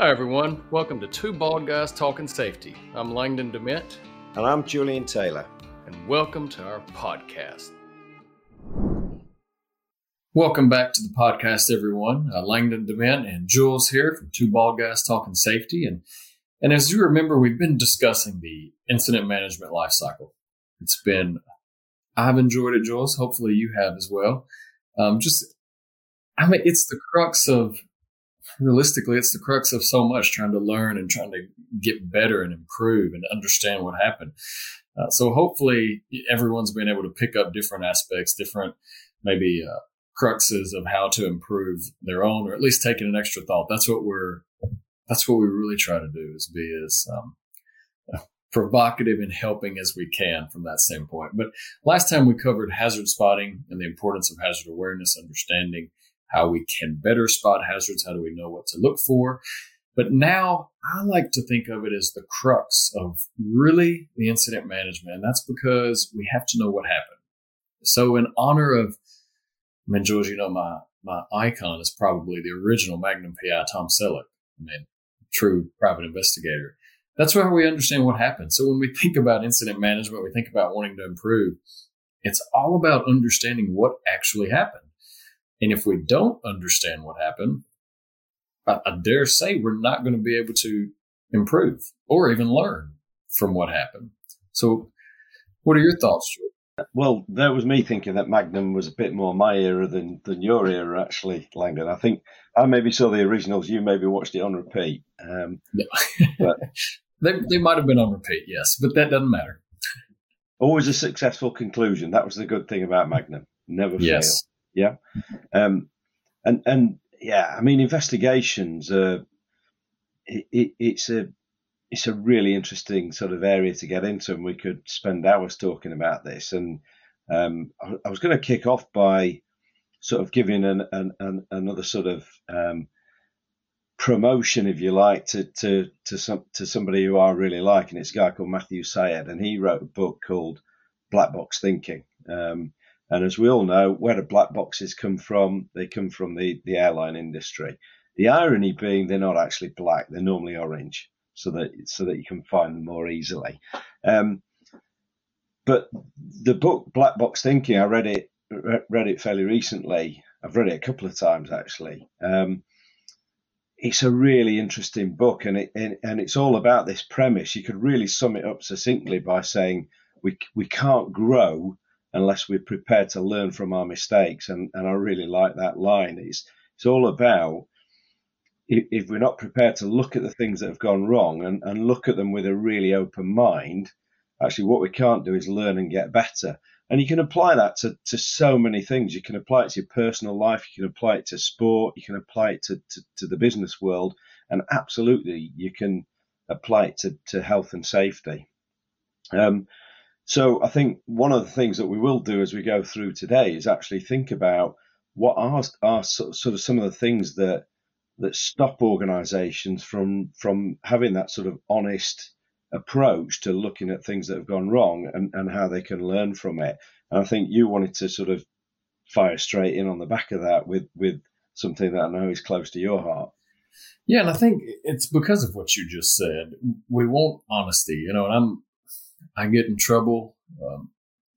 Hi, everyone. Welcome to Two Bald Guys Talking Safety. I'm Langdon Dement. And I'm Julian Taylor. And welcome to our podcast. Welcome back to the podcast, everyone. Uh, Langdon Dement and Jules here from Two Bald Guys Talking Safety. And, and as you remember, we've been discussing the incident management life cycle. It's been, I've enjoyed it, Jules. Hopefully you have as well. Um, just, I mean, it's the crux of realistically, it's the crux of so much trying to learn and trying to get better and improve and understand what happened. Uh, so hopefully everyone's been able to pick up different aspects, different maybe uh, cruxes of how to improve their own, or at least taking an extra thought. That's what we're, that's what we really try to do is be as um, provocative and helping as we can from that standpoint. But last time we covered hazard spotting and the importance of hazard awareness, understanding how we can better spot hazards, how do we know what to look for. But now I like to think of it as the crux of really the incident management. And that's because we have to know what happened. So in honor of, I mean, George, you know, my, my icon is probably the original Magnum PI, Tom Selleck. I mean, true private investigator. That's where we understand what happened. So when we think about incident management, we think about wanting to improve. It's all about understanding what actually happened. And if we don't understand what happened, I, I dare say we're not going to be able to improve or even learn from what happened. So, what are your thoughts, George? Well, that was me thinking that Magnum was a bit more my era than, than your era, actually, Langdon. I think I maybe saw the originals, you maybe watched it on repeat. Um, no. but they, they might have been on repeat, yes, but that doesn't matter. Always a successful conclusion. That was the good thing about Magnum. Never yes. Yeah. Um, and, and yeah, I mean, investigations, uh, it, it, it's a, it's a really interesting sort of area to get into, and we could spend hours talking about this. And um, I, I, was going to kick off by sort of giving an, an, an another sort of um, promotion, if you like, to to to some to somebody who I really like, and it's a guy called Matthew Syed, and he wrote a book called Black Box Thinking. Um, and as we all know, where do black boxes come from? They come from the, the airline industry. The irony being they're not actually black; they're normally orange, so that so that you can find them more easily. Um, but the book Black Box Thinking, I read it read it fairly recently. I've read it a couple of times actually. Um, it's a really interesting book, and it and, and it's all about this premise. You could really sum it up succinctly by saying we we can't grow unless we're prepared to learn from our mistakes. And, and I really like that line. It's, it's all about if, we're not prepared to look at the things that have gone wrong and, and look at them with a really open mind, actually what we can't do is learn and get better. And you can apply that to, to so many things. You can apply it to your personal life, you can apply it to sport, you can apply it to, to, to the business world, and absolutely you can apply it to, to health and safety. Um, so I think one of the things that we will do as we go through today is actually think about what are, are sort of some of the things that that stop organisations from from having that sort of honest approach to looking at things that have gone wrong and, and how they can learn from it. And I think you wanted to sort of fire straight in on the back of that with with something that I know is close to your heart. Yeah, and I think it's because of what you just said. We want honesty, you know, and I'm I get in trouble. Um,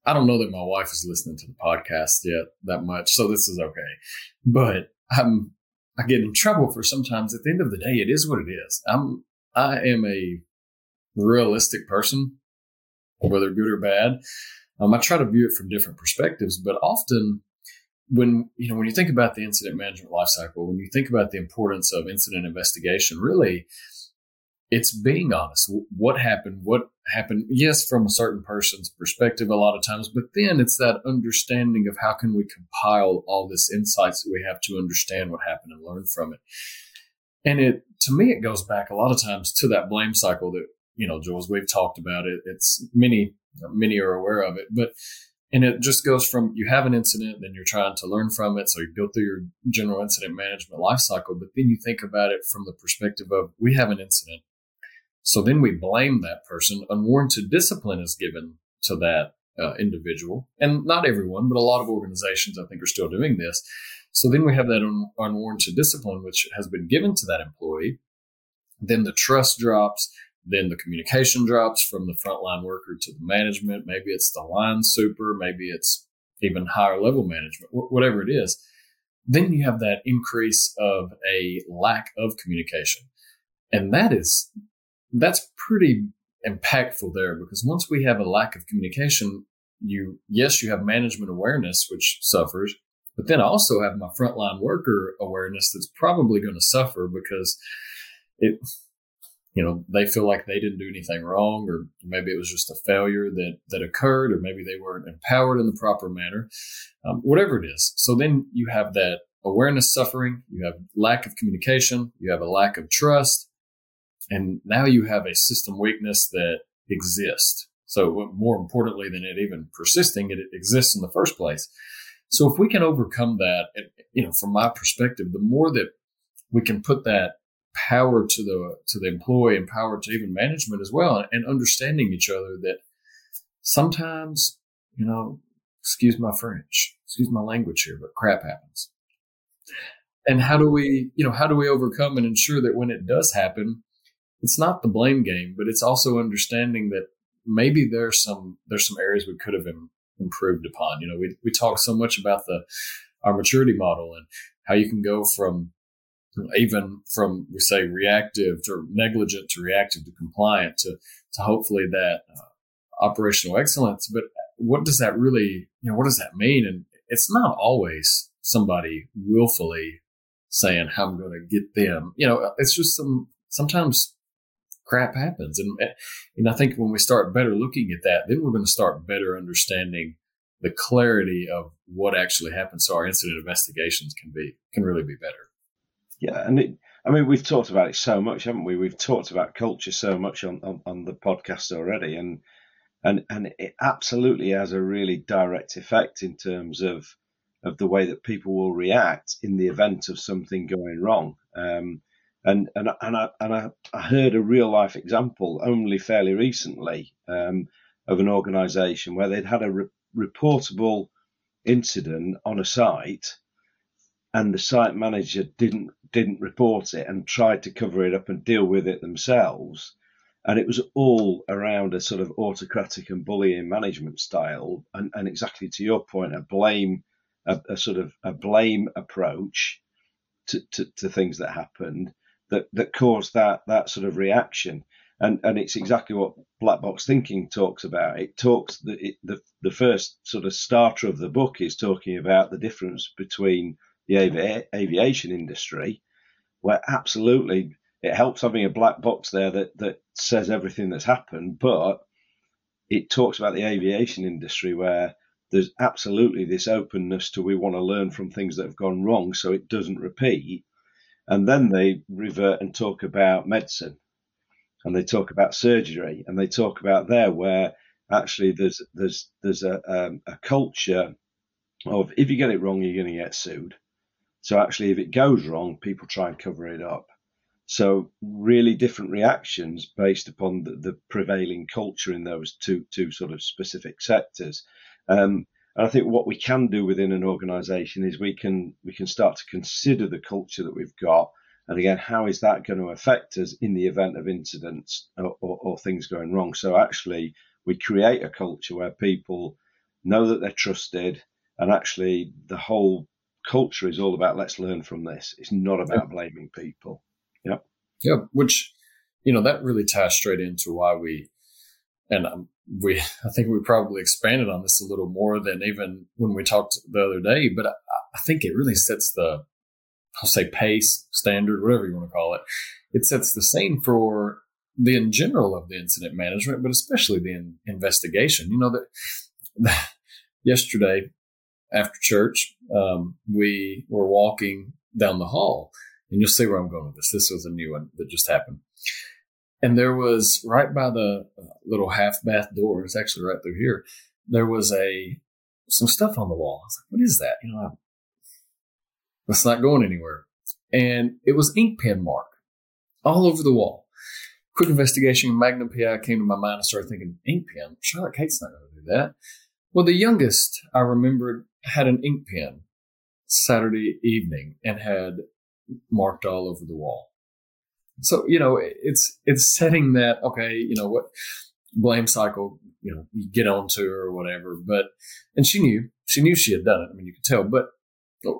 I don't know that my wife is listening to the podcast yet that much, so this is okay. But I'm I get in trouble for sometimes. At the end of the day, it is what it is. I'm I am a realistic person, whether good or bad. Um, I try to view it from different perspectives, but often when you know when you think about the incident management lifecycle, when you think about the importance of incident investigation, really it's being honest. What happened? What happened? Yes, from a certain person's perspective, a lot of times, but then it's that understanding of how can we compile all this insights that we have to understand what happened and learn from it. And it, to me, it goes back a lot of times to that blame cycle that, you know, Jules, we've talked about it. It's many, many are aware of it, but, and it just goes from you have an incident, then you're trying to learn from it. So you go through your general incident management life cycle, but then you think about it from the perspective of we have an incident so then we blame that person. Unwarranted discipline is given to that uh, individual. And not everyone, but a lot of organizations, I think, are still doing this. So then we have that un- unwarranted discipline, which has been given to that employee. then the trust drops, then the communication drops from the frontline worker to the management. Maybe it's the line super, maybe it's even higher level management, whatever it is. Then you have that increase of a lack of communication. And that is, that's pretty impactful there because once we have a lack of communication, you, yes, you have management awareness, which suffers, but then I also have my frontline worker awareness that's probably going to suffer because it, you know, they feel like they didn't do anything wrong, or maybe it was just a failure that that occurred, or maybe they weren't empowered in the proper manner, um, whatever it is. So then you have that awareness suffering, you have lack of communication, you have a lack of trust, and now you have a system weakness that exists. So more importantly than it even persisting, it exists in the first place. So if we can overcome that, you know, from my perspective, the more that we can put that power to the to the employee and power to even management as well, and understanding each other that sometimes, you know, excuse my French, excuse my language here, but crap happens. And how do we, you know, how do we overcome and ensure that when it does happen, it's not the blame game, but it's also understanding that maybe there's some there's some areas we could have improved upon. You know, we we talk so much about the our maturity model and how you can go from even from we say reactive to negligent to reactive to compliant to to hopefully that uh, operational excellence. But what does that really you know what does that mean? And it's not always somebody willfully saying how I'm going to get them. You know, it's just some sometimes crap happens, and and I think when we start better looking at that, then we're going to start better understanding the clarity of what actually happens, so our incident investigations can be can really be better. Yeah, and it, I mean, we've talked about it so much, haven't we? We've talked about culture so much on, on, on the podcast already, and and and it absolutely has a really direct effect in terms of of the way that people will react in the event of something going wrong. Um, and and and I and I, I, heard a real life example only fairly recently um, of an organisation where they'd had a re- reportable incident on a site and the site manager didn't didn't report it and tried to cover it up and deal with it themselves. And it was all around a sort of autocratic and bullying management style. And, and exactly to your point a blame a, a sort of a blame approach to, to, to, things that happened that that caused that that sort of reaction and and it's exactly what black box thinking talks about it talks the, it, the the first sort of starter of the book is talking about the difference between the avi- aviation industry, where absolutely it helps having a black box there that, that says everything that's happened, but it talks about the aviation industry where there's absolutely this openness to we want to learn from things that have gone wrong so it doesn't repeat. And then they revert and talk about medicine and they talk about surgery and they talk about there where actually there's there's there's a, um, a culture of if you get it wrong you're going to get sued so actually, if it goes wrong, people try and cover it up. So really different reactions based upon the, the prevailing culture in those two two sort of specific sectors. Um, and I think what we can do within an organisation is we can we can start to consider the culture that we've got, and again, how is that going to affect us in the event of incidents or, or, or things going wrong? So actually, we create a culture where people know that they're trusted, and actually the whole culture is all about let's learn from this. It's not about blaming people. Yeah. Yeah. Which, you know, that really ties straight into why we, and um, we, I think we probably expanded on this a little more than even when we talked the other day, but I, I think it really sets the, I'll say pace, standard, whatever you want to call it. It sets the scene for the in general of the incident management, but especially the in, investigation. You know that yesterday after church, um, we were walking down the hall, and you'll see where I'm going with this. This was a new one that just happened. And there was right by the uh, little half bath door, it's actually right through here, there was a some stuff on the wall. I was like, what is that? You know, that's not going anywhere. And it was ink pen mark all over the wall. Quick investigation, Magnum PI came to my mind. I started thinking, ink pen? Charlotte Kate's not going to do that. Well, the youngest I remembered had an ink pen Saturday evening and had marked all over the wall. So you know, it's it's setting that okay, you know what blame cycle, you know, you get onto her or whatever. But and she knew she knew she had done it. I mean, you could tell. But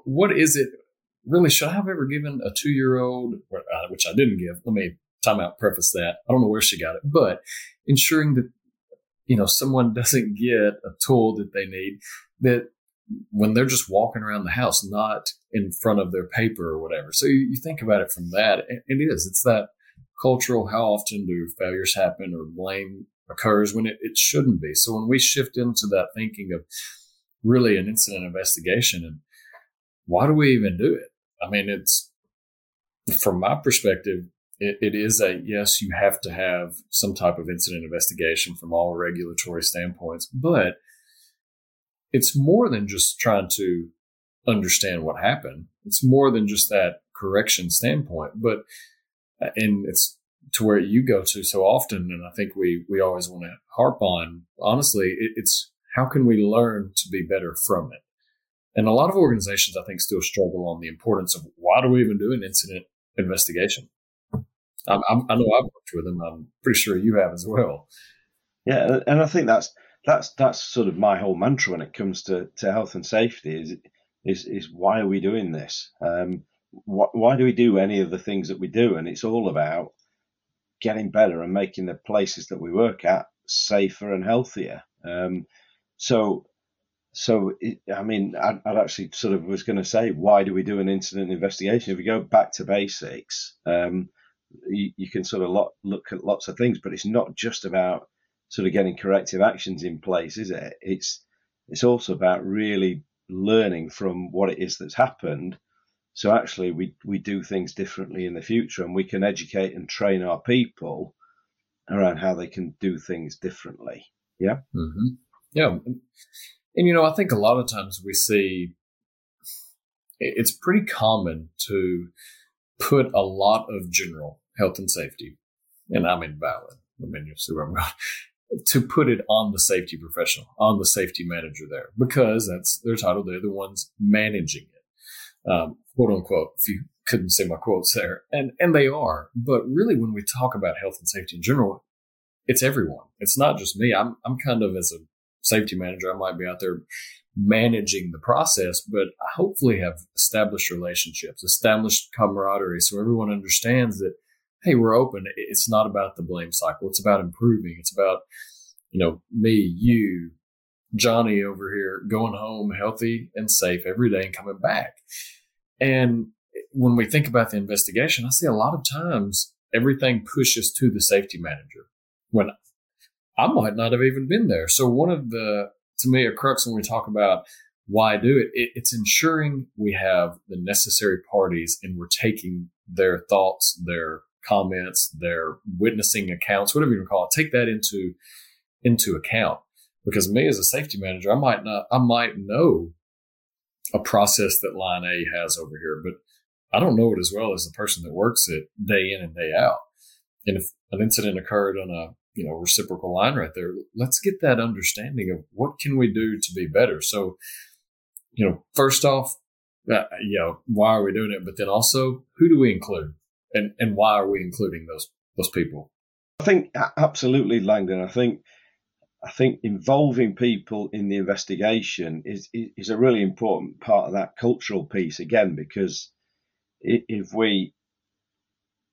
what is it? Really, should I have ever given a two year old, uh, which I didn't give? Let me time out. Preface that I don't know where she got it, but ensuring that you know someone doesn't get a tool that they need that when they're just walking around the house, not in front of their paper or whatever. So you, you think about it from that. It, it is. It's that cultural. How often do failures happen or blame occurs when it, it shouldn't be? So when we shift into that thinking of really an incident investigation and why do we even do it? I mean, it's from my perspective, it, it is a yes, you have to have some type of incident investigation from all regulatory standpoints, but it's more than just trying to understand what happened. It's more than just that correction standpoint, but uh, and it's to where you go to so often. And I think we, we always want to harp on, honestly, it, it's how can we learn to be better from it? And a lot of organizations, I think, still struggle on the importance of why do we even do an incident investigation? I'm, I'm, i know I've worked with them. I'm pretty sure you have as well. Yeah, and I think that's that's that's sort of my whole mantra when it comes to, to health and safety is is is why are we doing this? Um, wh- why do we do any of the things that we do? And it's all about getting better and making the places that we work at safer and healthier. Um, so so it, I mean, I, would actually sort of was going to say, why do we do an incident investigation? If we go back to basics, um, you, you, can sort of lot, look at lots of things, but it's not just about sort of getting corrective actions in place, is it? It's it's also about really learning from what it is that's happened. So actually, we we do things differently in the future, and we can educate and train our people around how they can do things differently. Yeah. Mm-hmm. Yeah. And, you know, I think a lot of times we see it's pretty common to put a lot of general health and safety, and I mean valid. I mean, you'll see where I'm going to put it on the safety professional, on the safety manager there, because that's their title. They're the ones managing it, um, quote unquote. If you couldn't see my quotes there, and and they are. But really, when we talk about health and safety in general, it's everyone. It's not just me. I'm I'm kind of as a safety manager, I might be out there managing the process, but I hopefully have established relationships, established camaraderie, so everyone understands that hey, we're open. It's not about the blame cycle. It's about improving. It's about, you know, me, you, Johnny over here going home healthy and safe every day and coming back. And when we think about the investigation, I see a lot of times everything pushes to the safety manager when I might not have even been there. So one of the, to me, a crux when we talk about why do it, it it's ensuring we have the necessary parties and we're taking their thoughts, their comments, their witnessing accounts, whatever you want to call it, take that into into account. Because me as a safety manager, I might not, I might know a process that line A has over here, but I don't know it as well as the person that works it day in and day out. And if an incident occurred on a you know reciprocal line right there, let's get that understanding of what can we do to be better. So, you know, first off, uh, you know, why are we doing it? But then also, who do we include? And and why are we including those those people? I think absolutely, Langdon. I think I think involving people in the investigation is is a really important part of that cultural piece again because if we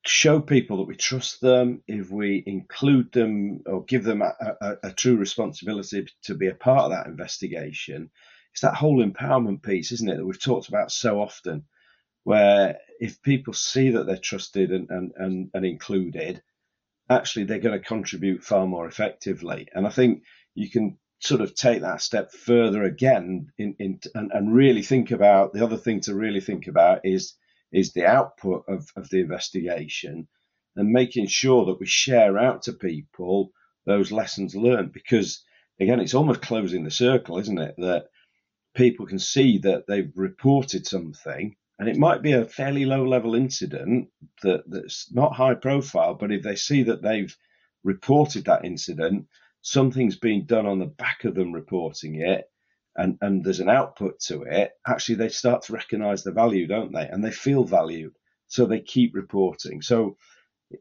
show people that we trust them, if we include them or give them a, a, a, true responsibility to be a part of that investigation, it's that whole empowerment piece, isn't it, that we've talked about so often where if people see that they're trusted and, and, and, and included, actually they're going to contribute far more effectively. And I think you can sort of take that step further again in, in and, and really think about the other thing to really think about is is the output of, of the investigation and making sure that we share out to people those lessons learned because again it's almost closing the circle isn't it that people can see that they've reported something and it might be a fairly low level incident that, that's not high profile, but if they see that they've reported that incident, something's been done on the back of them reporting it, and, and there's an output to it, actually they start to recognize the value, don't they? And they feel valued. So they keep reporting. So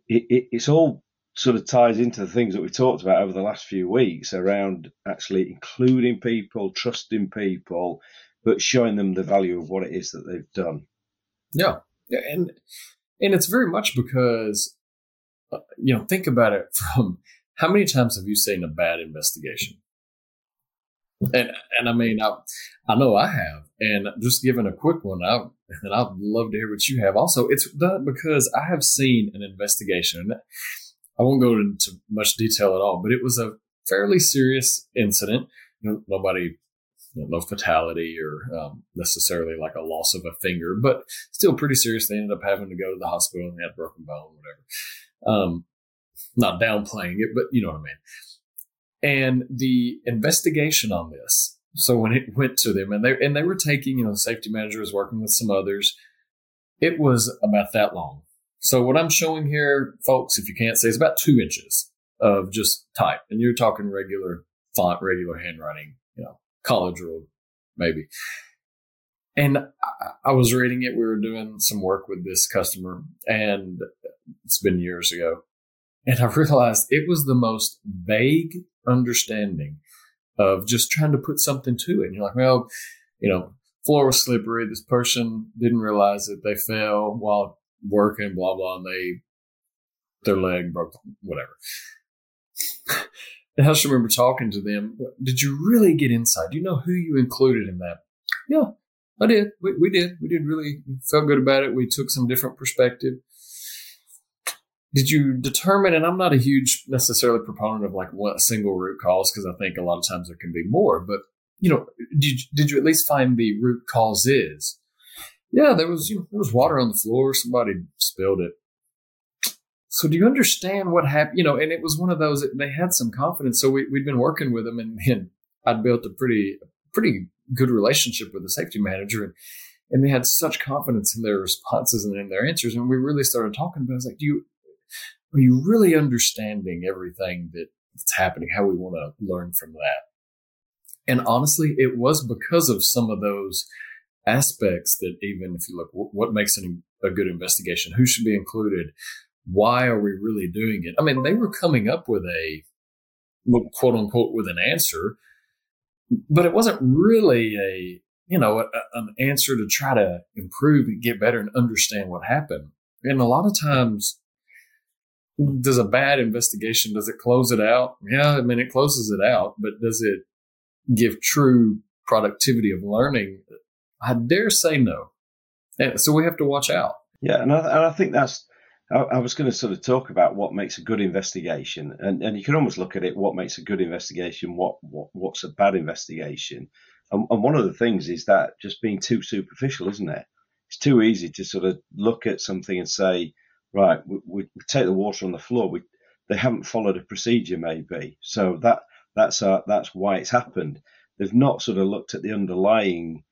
it, it, it's all sort of ties into the things that we've talked about over the last few weeks around actually including people, trusting people, but showing them the value of what it is that they've done. Yeah, yeah, and and it's very much because uh, you know think about it from how many times have you seen a bad investigation? And and I mean I I know I have, and just giving a quick one, I and I'd love to hear what you have. Also, it's because I have seen an investigation. I won't go into much detail at all, but it was a fairly serious incident. Nobody no fatality or um, necessarily like a loss of a finger, but still pretty serious. They ended up having to go to the hospital and they had broken bone, whatever. Um, not downplaying it, but you know what I mean. And the investigation on this, so when it went to them and they and they were taking, you know, the safety manager was working with some others, it was about that long. So what I'm showing here, folks, if you can't see, is about two inches of just type, and you're talking regular font, regular handwriting, you know, college rule, maybe. And I, I was reading it. We were doing some work with this customer, and it's been years ago. And I realized it was the most vague understanding of just trying to put something to it. And you're like, well, you know, floor was slippery. This person didn't realize that they fell while working, blah, blah, and they, their leg broke, whatever. And I just remember talking to them. Did you really get inside? Do you know who you included in that? Yeah, I did. We, we did. We did really felt good about it. We took some different perspective. Did you determine? And I'm not a huge necessarily proponent of like what single root cause because I think a lot of times there can be more. But you know, did did you at least find the root cause is? Yeah, there was you know, there was water on the floor. Somebody spilled it so do you understand what happened? You know, and it was one of those, they had some confidence. So we, we'd been working with them and, and I'd built a pretty, pretty good relationship with the safety manager. And, and they had such confidence in their responses and in their answers. And we really started talking about, it. I was like, do you, are you really understanding everything that's happening? How we want to learn from that? And honestly, it was because of some of those aspects that even if you look, what makes an, a good investigation? Who should be included? Why are we really doing it? I mean, they were coming up with a quote unquote with an answer, but it wasn't really a you know a, an answer to try to improve and get better and understand what happened. And a lot of times, does a bad investigation does it close it out? Yeah, I mean it closes it out, but does it give true productivity of learning? I dare say no. And so we have to watch out. Yeah, and I, and I think that's I, I was going to sort of talk about what makes a good investigation, and, and you can almost look at it: what makes a good investigation, what, what what's a bad investigation, and, and one of the things is that just being too superficial, isn't it? It's too easy to sort of look at something and say, right, we, we, take the water on the floor. We they haven't followed a procedure, maybe, so that that's uh, that's why it's happened. They've not sort of looked at the underlying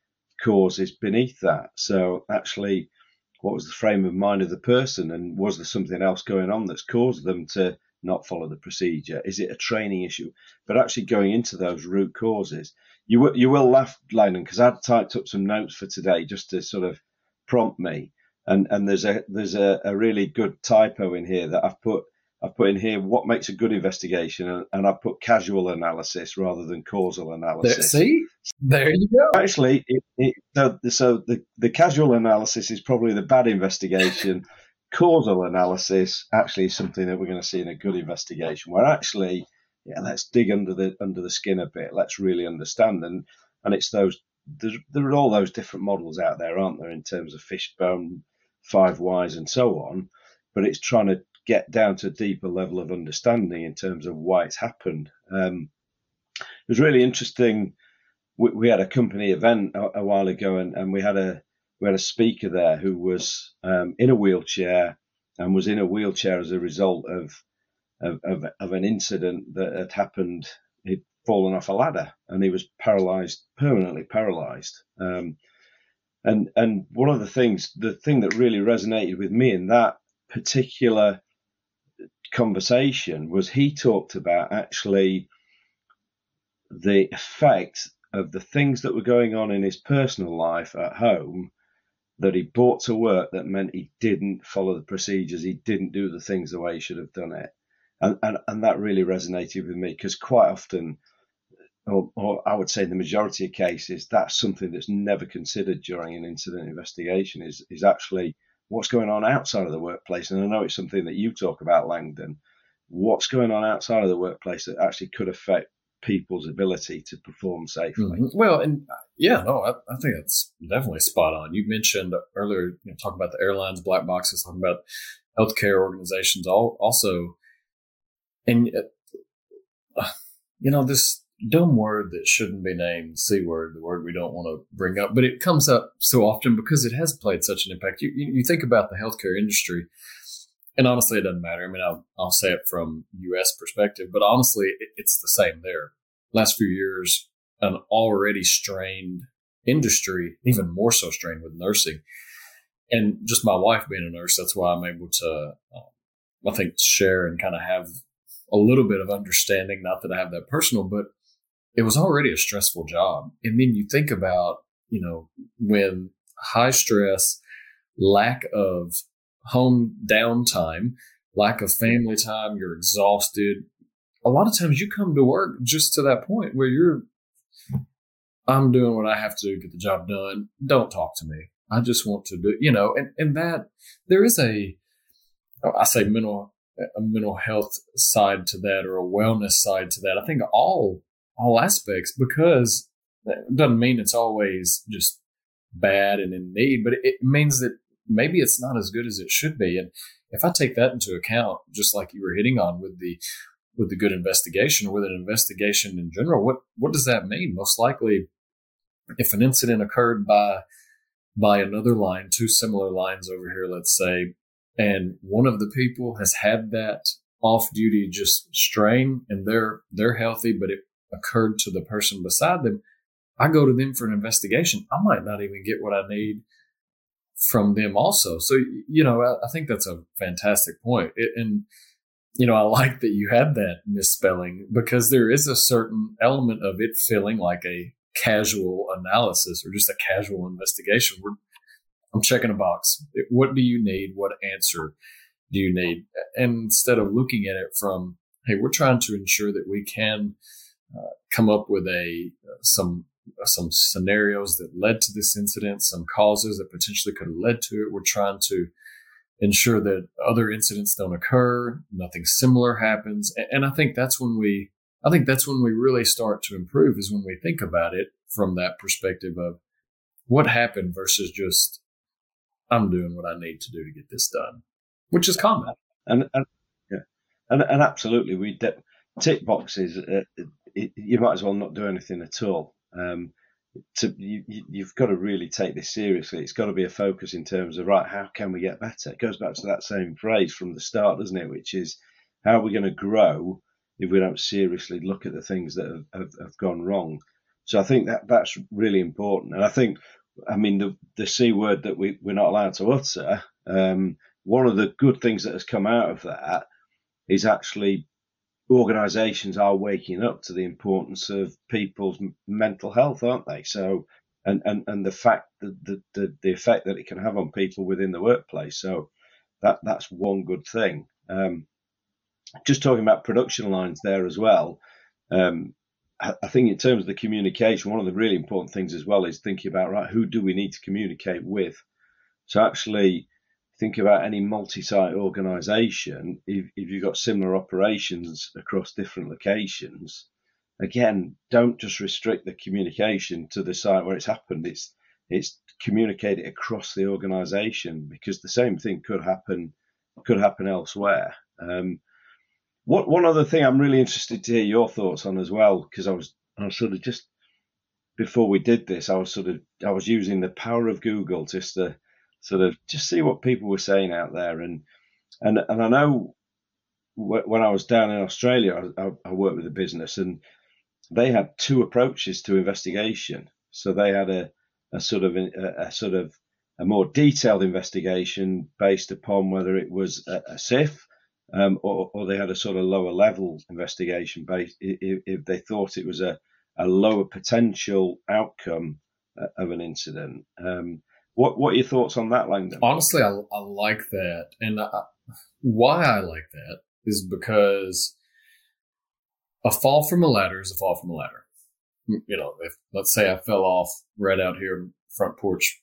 causes beneath that. So actually, what was the frame of mind of the person and was there something else going on that's caused them to not follow the procedure? Is it a training issue? But actually going into those root causes you will you will laugh Langdon because I've typed up some notes for today just to sort of prompt me. And and there's a there's a, a really good typo in here that I've put I've put in here what makes a good investigation, and, I've put casual analysis rather than causal analysis. There, see, there you go. Actually, it, it, so, so the, the casual analysis is probably the bad investigation. causal analysis actually is something that we're going to see in a good investigation, where actually, yeah, let's dig under the under the skin a bit. Let's really understand, and and it's those there, there are all those different models out there, aren't there, in terms of fishbone, five whys, and so on. But it's trying to get down to a deeper level of understanding in terms of why it's happened. Um, it was really interesting. We, we, had a company event a, a while ago, and, and, we had a we had a speaker there who was um, in a wheelchair and was in a wheelchair as a result of of, of, of an incident that had happened. He'd fallen off a ladder and he was paralyzed, permanently paralyzed. Um, and and one of the things, the thing that really resonated with me in that particular conversation was he talked about actually the effect of the things that were going on in his personal life at home that he brought to work that meant he didn't follow the procedures, he didn't do the things the way he should have done it. And, and, and that really resonated with me because quite often, or, or, I would say in the majority of cases, that's something that's never considered during an incident investigation is, is actually what's going on outside of the workplace. And I know it's something that you talk about, Langdon. What's going on outside of the workplace that actually could affect people's ability to perform safely? Mm-hmm. Well, and uh, yeah, no, I, I, think that's definitely spot on. You mentioned earlier, you know, talking about the airlines, black boxes, talking about healthcare organizations, all also, and uh, you know this dumb word that shouldn't be named, C word, the word we don't want to bring up, but it comes up so often because it has played such an impact. You, you, you think about the healthcare industry, and honestly, it doesn't matter. I mean, I'll, I'll say it from U.S. perspective, but honestly, it, it's the same there. Last few years, an already strained industry, even more so strained with nursing. And just my wife being a nurse, that's why I'm able to, um, I think, share and kind of have a little bit of understanding. Not that I have that personal, but it was already a stressful job. And then you think about, you know, when high stress, lack of home downtime, lack of family time, you're exhausted. A lot of times you come to work just to that point where you're, I'm doing what I have to do get the job done. Don't talk to me. I just want to do, you know, and, and that there is a, I say mental, a mental health side to that or a wellness side to that. I think all all aspects because it doesn't mean it's always just bad and in need, but it means that maybe it's not as good as it should be. And if I take that into account, just like you were hitting on with the with the good investigation or with an investigation in general, what what does that mean? Most likely, if an incident occurred by by another line, two similar lines over here, let's say, and one of the people has had that off duty just strain and they're they're healthy, but it occurred to the person beside them, I go to them for an investigation. I might not even get what I need from them also. So, you know, I, I think that's a fantastic point. It, and, you know, I like that you had that misspelling because there is a certain element of it feeling like a casual analysis or just a casual investigation. We're, I'm checking a box. What do you need? What answer do you need? And instead of looking at it from, hey, we're trying to ensure that we can come up with a some some scenarios that led to this incident, some causes that potentially could have led to it. We're trying to ensure that other incidents don't occur, nothing similar happens, and, and I think that's when we I think that's when we really start to improve is when we think about it from that perspective of what happened versus just I'm doing what I need to do to get this done, which is common. And, and yeah, and, and absolutely, we de- tick boxes. Uh, it, you might as well not do anything at all. Um, to, you, have got to really take this seriously. It's got to be a focus in terms of right. How can we get better? It goes back to that same phrase from the start, doesn't it? Which is how are we going to grow if we don't seriously look at the things that have, have, have gone wrong. So I think that that's really important. And I think, I mean, the the c word that we we're not allowed to utter. Um, one of the good things that has come out of that is actually organisations are waking up to the importance of people's mental health, aren't they? So, and and, and the fact that the, the, the effect that it can have on people within the workplace. So, that that's one good thing. Um, just talking about production lines there as well. Um, I, I think in terms of the communication, one of the really important things as well is thinking about right, who do we need to communicate with? So actually think about any multi-site organization, if, if you've got similar operations across different locations, again, don't just restrict the communication to the site where it's happened. It's it's communicate it across the organization because the same thing could happen could happen elsewhere. Um, what one other thing I'm really interested to hear your thoughts on as well, because I was I was sort of just before we did this, I was sort of I was using the power of Google just to sort of just see what people were saying out there. And and and I know when I was down in Australia, I, I worked with a business, and they had two approaches to investigation. So they had a, a sort of a, a, sort of a more detailed investigation based upon whether it was a, a SIF um, or, or, they had a sort of lower level investigation based if, if they thought it was a, a lower potential outcome uh, of an incident. Um, What What are your thoughts on that, Langdon? Honestly, I, I like that, and I, why I like that is because a fall from a ladder is a fall from a ladder. You know, if let's say I fell off right out here front porch,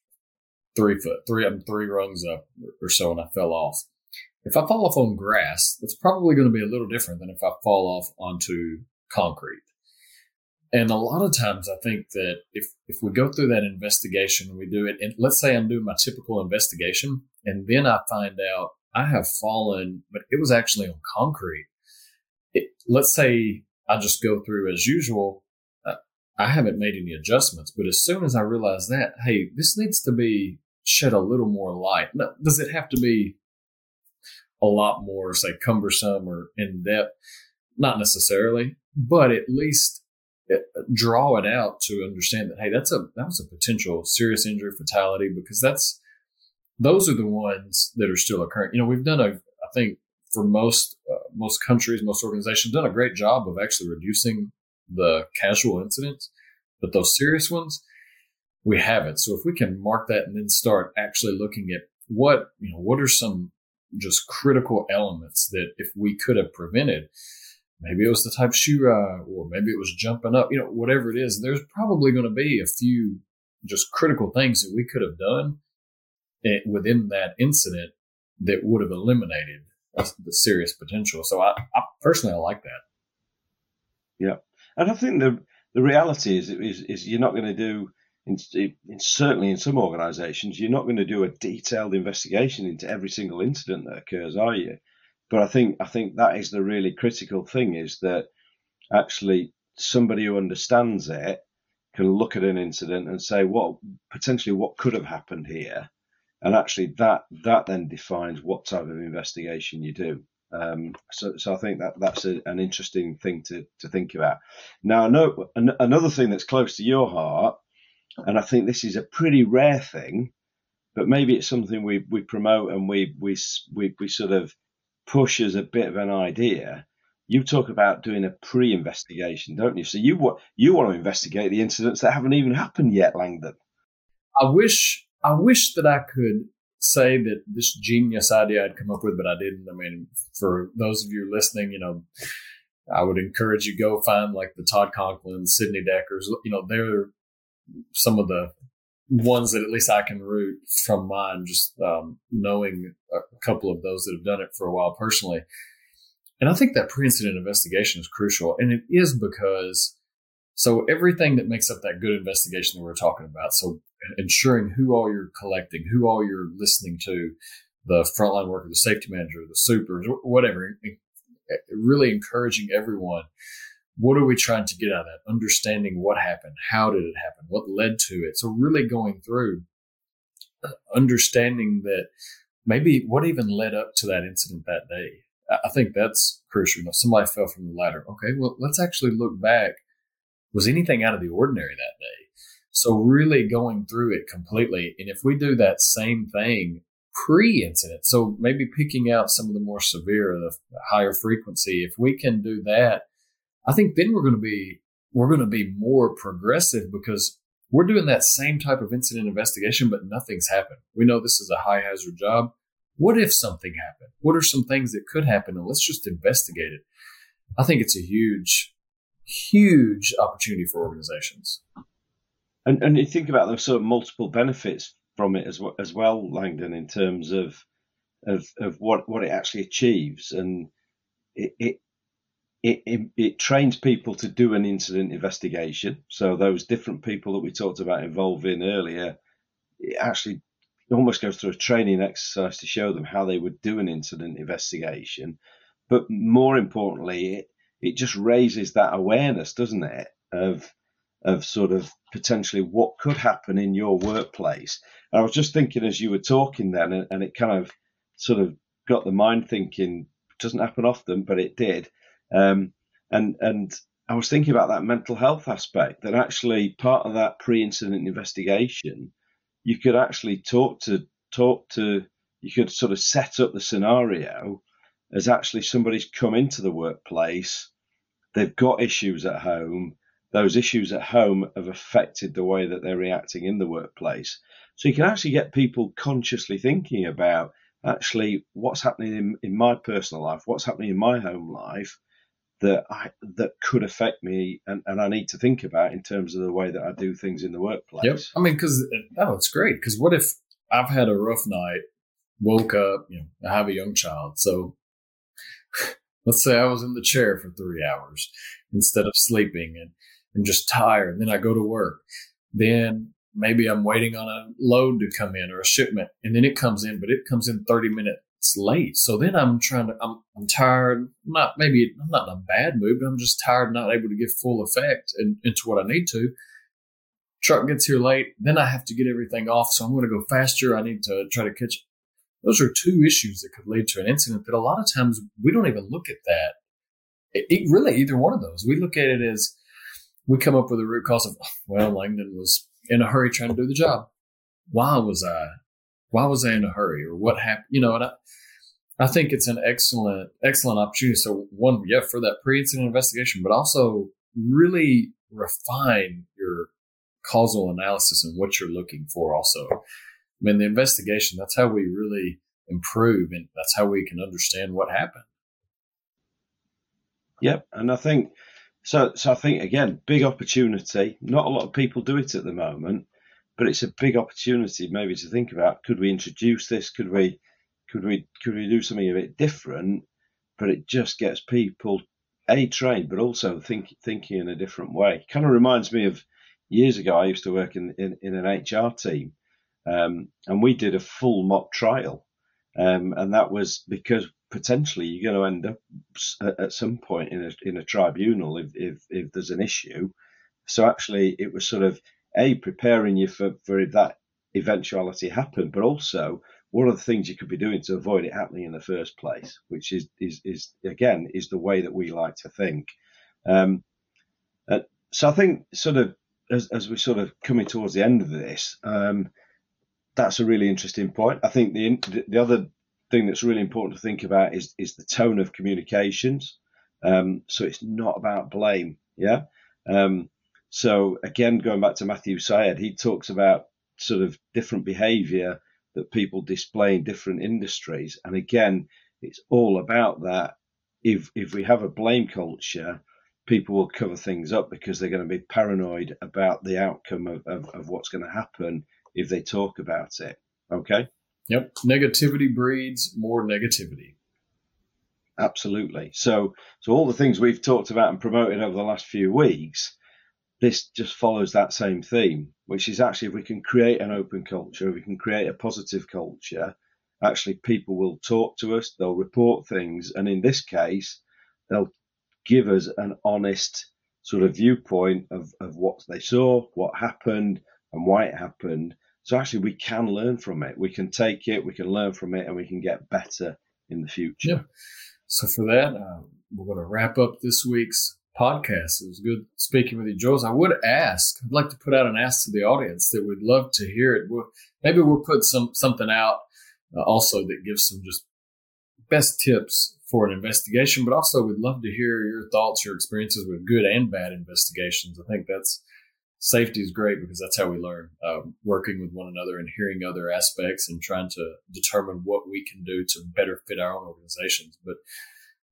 three foot, three I'm three rungs up or so, and I fell off. If I fall off on grass, that's probably going to be a little different than if I fall off onto concrete. And a lot of times, I think that if if we go through that investigation, we do it, and let's say I'm doing my typical investigation, and then I find out I have fallen, but it was actually on concrete. It, let's say I just go through as usual. Uh, I haven't made any adjustments, but as soon as I realize that, hey, this needs to be shed a little more light. Now, does it have to be a lot more, say, cumbersome or in depth? Not necessarily, but at least draw it out to understand that hey, that's a that was a potential serious injury, fatality, because that's those are the ones that are still occurring. You know, we've done a I think for most uh, most countries, most organizations, done a great job of actually reducing the casual incidents, but those serious ones we haven't. So if we can mark that and then start actually looking at what you know, what are some just critical elements that if we could have prevented, maybe it was the type of shoe uh, or maybe it was jumping up, you know, whatever it is, there's probably going to be a few just critical things that we could have done eh, within that incident that would have eliminated the serious potential. So I, I personally, I like that. Yeah. And I think the, the reality is, is, is you're not going to do, in, in, certainly in some organisations, you're not going to do a detailed investigation into every single incident that occurs, are you? But I think I think that is the really critical thing is that actually somebody who understands it can look at an incident and say what potentially what could have happened here, and actually that that then defines what type of investigation you do. Um, so, so I think that that's a, an interesting thing to, to think about. Now, know an, another thing that's close to your heart, and I think this is a pretty rare thing, but maybe it's something we, we promote and we, we we we sort of push as a bit of an idea, you talk about doing a pre-investigation, don't you? So you want you want to investigate the incidents that haven't even happened yet, Langdon. I wish I wish that I could say that this genius idea I'd come up with, but I didn't. I mean, for those of you listening, you know, I would encourage you go find like the Todd Conklin, Sidney Dekkers. You know, they're some of the ones that at least I can root from mine, just um, knowing a couple of those that have done it for a while personally. And I think that pre-incident investigation is crucial, and it is because so everything that makes up that good investigation that we're talking about, so ensuring who all you're collecting, who all you're listening to, the frontline worker, the safety manager, the supers, whatever, really encouraging everyone what are we trying to get out of that? Understanding what happened, how did it happen, what led to it. So really going through uh, understanding that maybe what even led up to that incident that day. I think that's crucial. You know, somebody fell from the ladder. Okay, well, let's actually look back. Was anything out of the ordinary that day? So really going through it completely. And if we do that same thing pre-incident, so maybe picking out some of the more severe, the higher frequency, if we can do that I think then we're going to be we're going to be more progressive because we're doing that same type of incident investigation, but nothing's happened. We know this is a high hazard job. What if something happened? What are some things that could happen? And let's just investigate it. I think it's a huge, huge opportunity for organizations. And and you think about the sort of multiple benefits from it as well, as well, Langdon, in terms of of of what what it actually achieves, and it, it it, it, it, trains people to do an incident investigation. So those different people that we talked about involving earlier, it actually almost goes through a training exercise to show them how they would do an incident investigation. But more importantly, it, it just raises that awareness, doesn't it, of of sort of potentially what could happen in your workplace. And I was just thinking as you were talking then, and, and it kind of sort of got the mind thinking. Doesn't happen often, but it did um, and and I was thinking about that mental health aspect. That actually part of that pre-incident investigation, you could actually talk to talk to. You could sort of set up the scenario as actually somebody's come into the workplace. They've got issues at home. Those issues at home have affected the way that they're reacting in the workplace. So you can actually get people consciously thinking about actually what's happening in, in my personal life, what's happening in my home life that I that could affect me and, and I need to think about in terms of the way that I do things in the workplace. Yep. I mean, because uh, oh, it's great. Because what if I've had a rough night, woke up, you know, I have a young child, so let's say I was in the chair for three hours instead of sleeping and, and just tired. And then I go to work. Then maybe I'm waiting on a load to come in or a shipment and then it comes in, but it comes in 30 minutes late. So then I'm trying to, I'm, I'm tired, not maybe, I'm not in a bad mood, but I'm just tired, not able to give full effect in, into what I need to. Truck gets here late. Then I have to get everything off. So I'm going to go faster. I need to try to catch. Those are two issues that could lead to an incident that a lot of times we don't even look at that. It, it really, either one of those. We look at it as we come up with a root cause of, well, Langdon was in a hurry trying to do the job. Why was I? Why was I in a hurry, or what happened? You know, and I, I think it's an excellent, excellent opportunity. So one, yeah, for that pre-incident investigation, but also really refine your causal analysis and what you're looking for. Also, I mean, the investigation. That's how we really improve, and that's how we can understand what happened. Yep, and I think so, so I think again, big opportunity. Not a lot of people do it at the moment, but it's a big opportunity maybe to think about. Could we introduce this? Could we, could we, could we do something a bit different? But it just gets people a trained, but also think, thinking in a different way. Kind of reminds me of years ago. I used to work in in, in an HR team, um, and we did a full mock trial, um, and that was because potentially you're going to end up at some point in a in a tribunal if if, if there's an issue. So actually, it was sort of a preparing you for for if that eventuality happened, but also what are the things you could be doing to avoid it happening in the first place, which is is is again is the way that we like to think. Um, uh, so I think sort of as as we're sort of coming towards the end of this. Um, that's a really interesting point. I think the the other thing that's really important to think about is is the tone of communications. Um, so it's not about blame. Yeah. Um, so again, going back to Matthew Syed, he talks about sort of different behaviour that people display in different industries, and again, it's all about that. If if we have a blame culture, people will cover things up because they're going to be paranoid about the outcome of, of, of what's going to happen if they talk about it. Okay. Yep. Negativity breeds more negativity. Absolutely. So, so all the things we've talked about and promoted over the last few weeks, this just follows that same theme, which is actually if we can create an open culture, if we can create a positive culture, actually people will talk to us, they'll report things, and in this case, they'll give us an honest sort of viewpoint of, of what they saw, what happened, and why it happened. So actually, we can learn from it. We can take it, we can learn from it, and we can get better in the future. Yeah. So for that, uh, we're going to wrap up this week's podcast. It was good speaking with you, Jules. I would ask, I'd like to put out an ask to the audience that we'd love to hear it. We'll, maybe we'll put some something out uh, also that gives some just best tips for an investigation, but also we'd love to hear your thoughts, your experiences with good and bad investigations. I think that's safety is great because that's how we learn uh, working with one another and hearing other aspects and trying to determine what we can do to better fit our own organizations but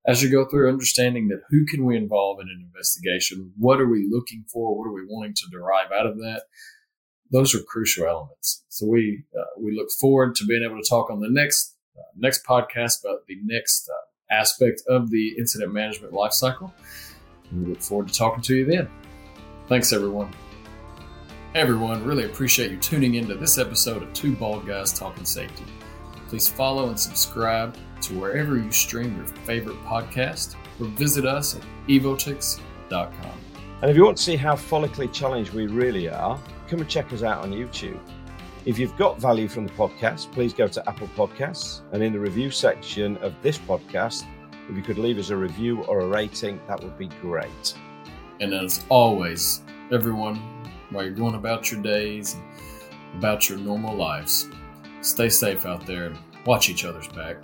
as you go through understanding that who can we involve in an investigation? What are we looking for? What are we wanting to derive out of that? Those are crucial elements. So we uh, we look forward to being able to talk on the next uh, next podcast about the next uh, aspect of the incident management lifecycle and we look forward to talking to you then. Thanks everyone. Everyone, really appreciate you tuning into this episode of Two Bald Guys Talking Safety. Please follow and subscribe to wherever you stream your favorite podcast or visit us at evotix.com. And if you want to see how follically challenged we really are, come and check us out on YouTube. If you've got value from the podcast, please go to Apple Podcasts and in the review section of this podcast, if you could leave us a review or a rating, that would be great. And as always, everyone, while you're going about your days and about your normal lives. Stay safe out there and watch each other's back.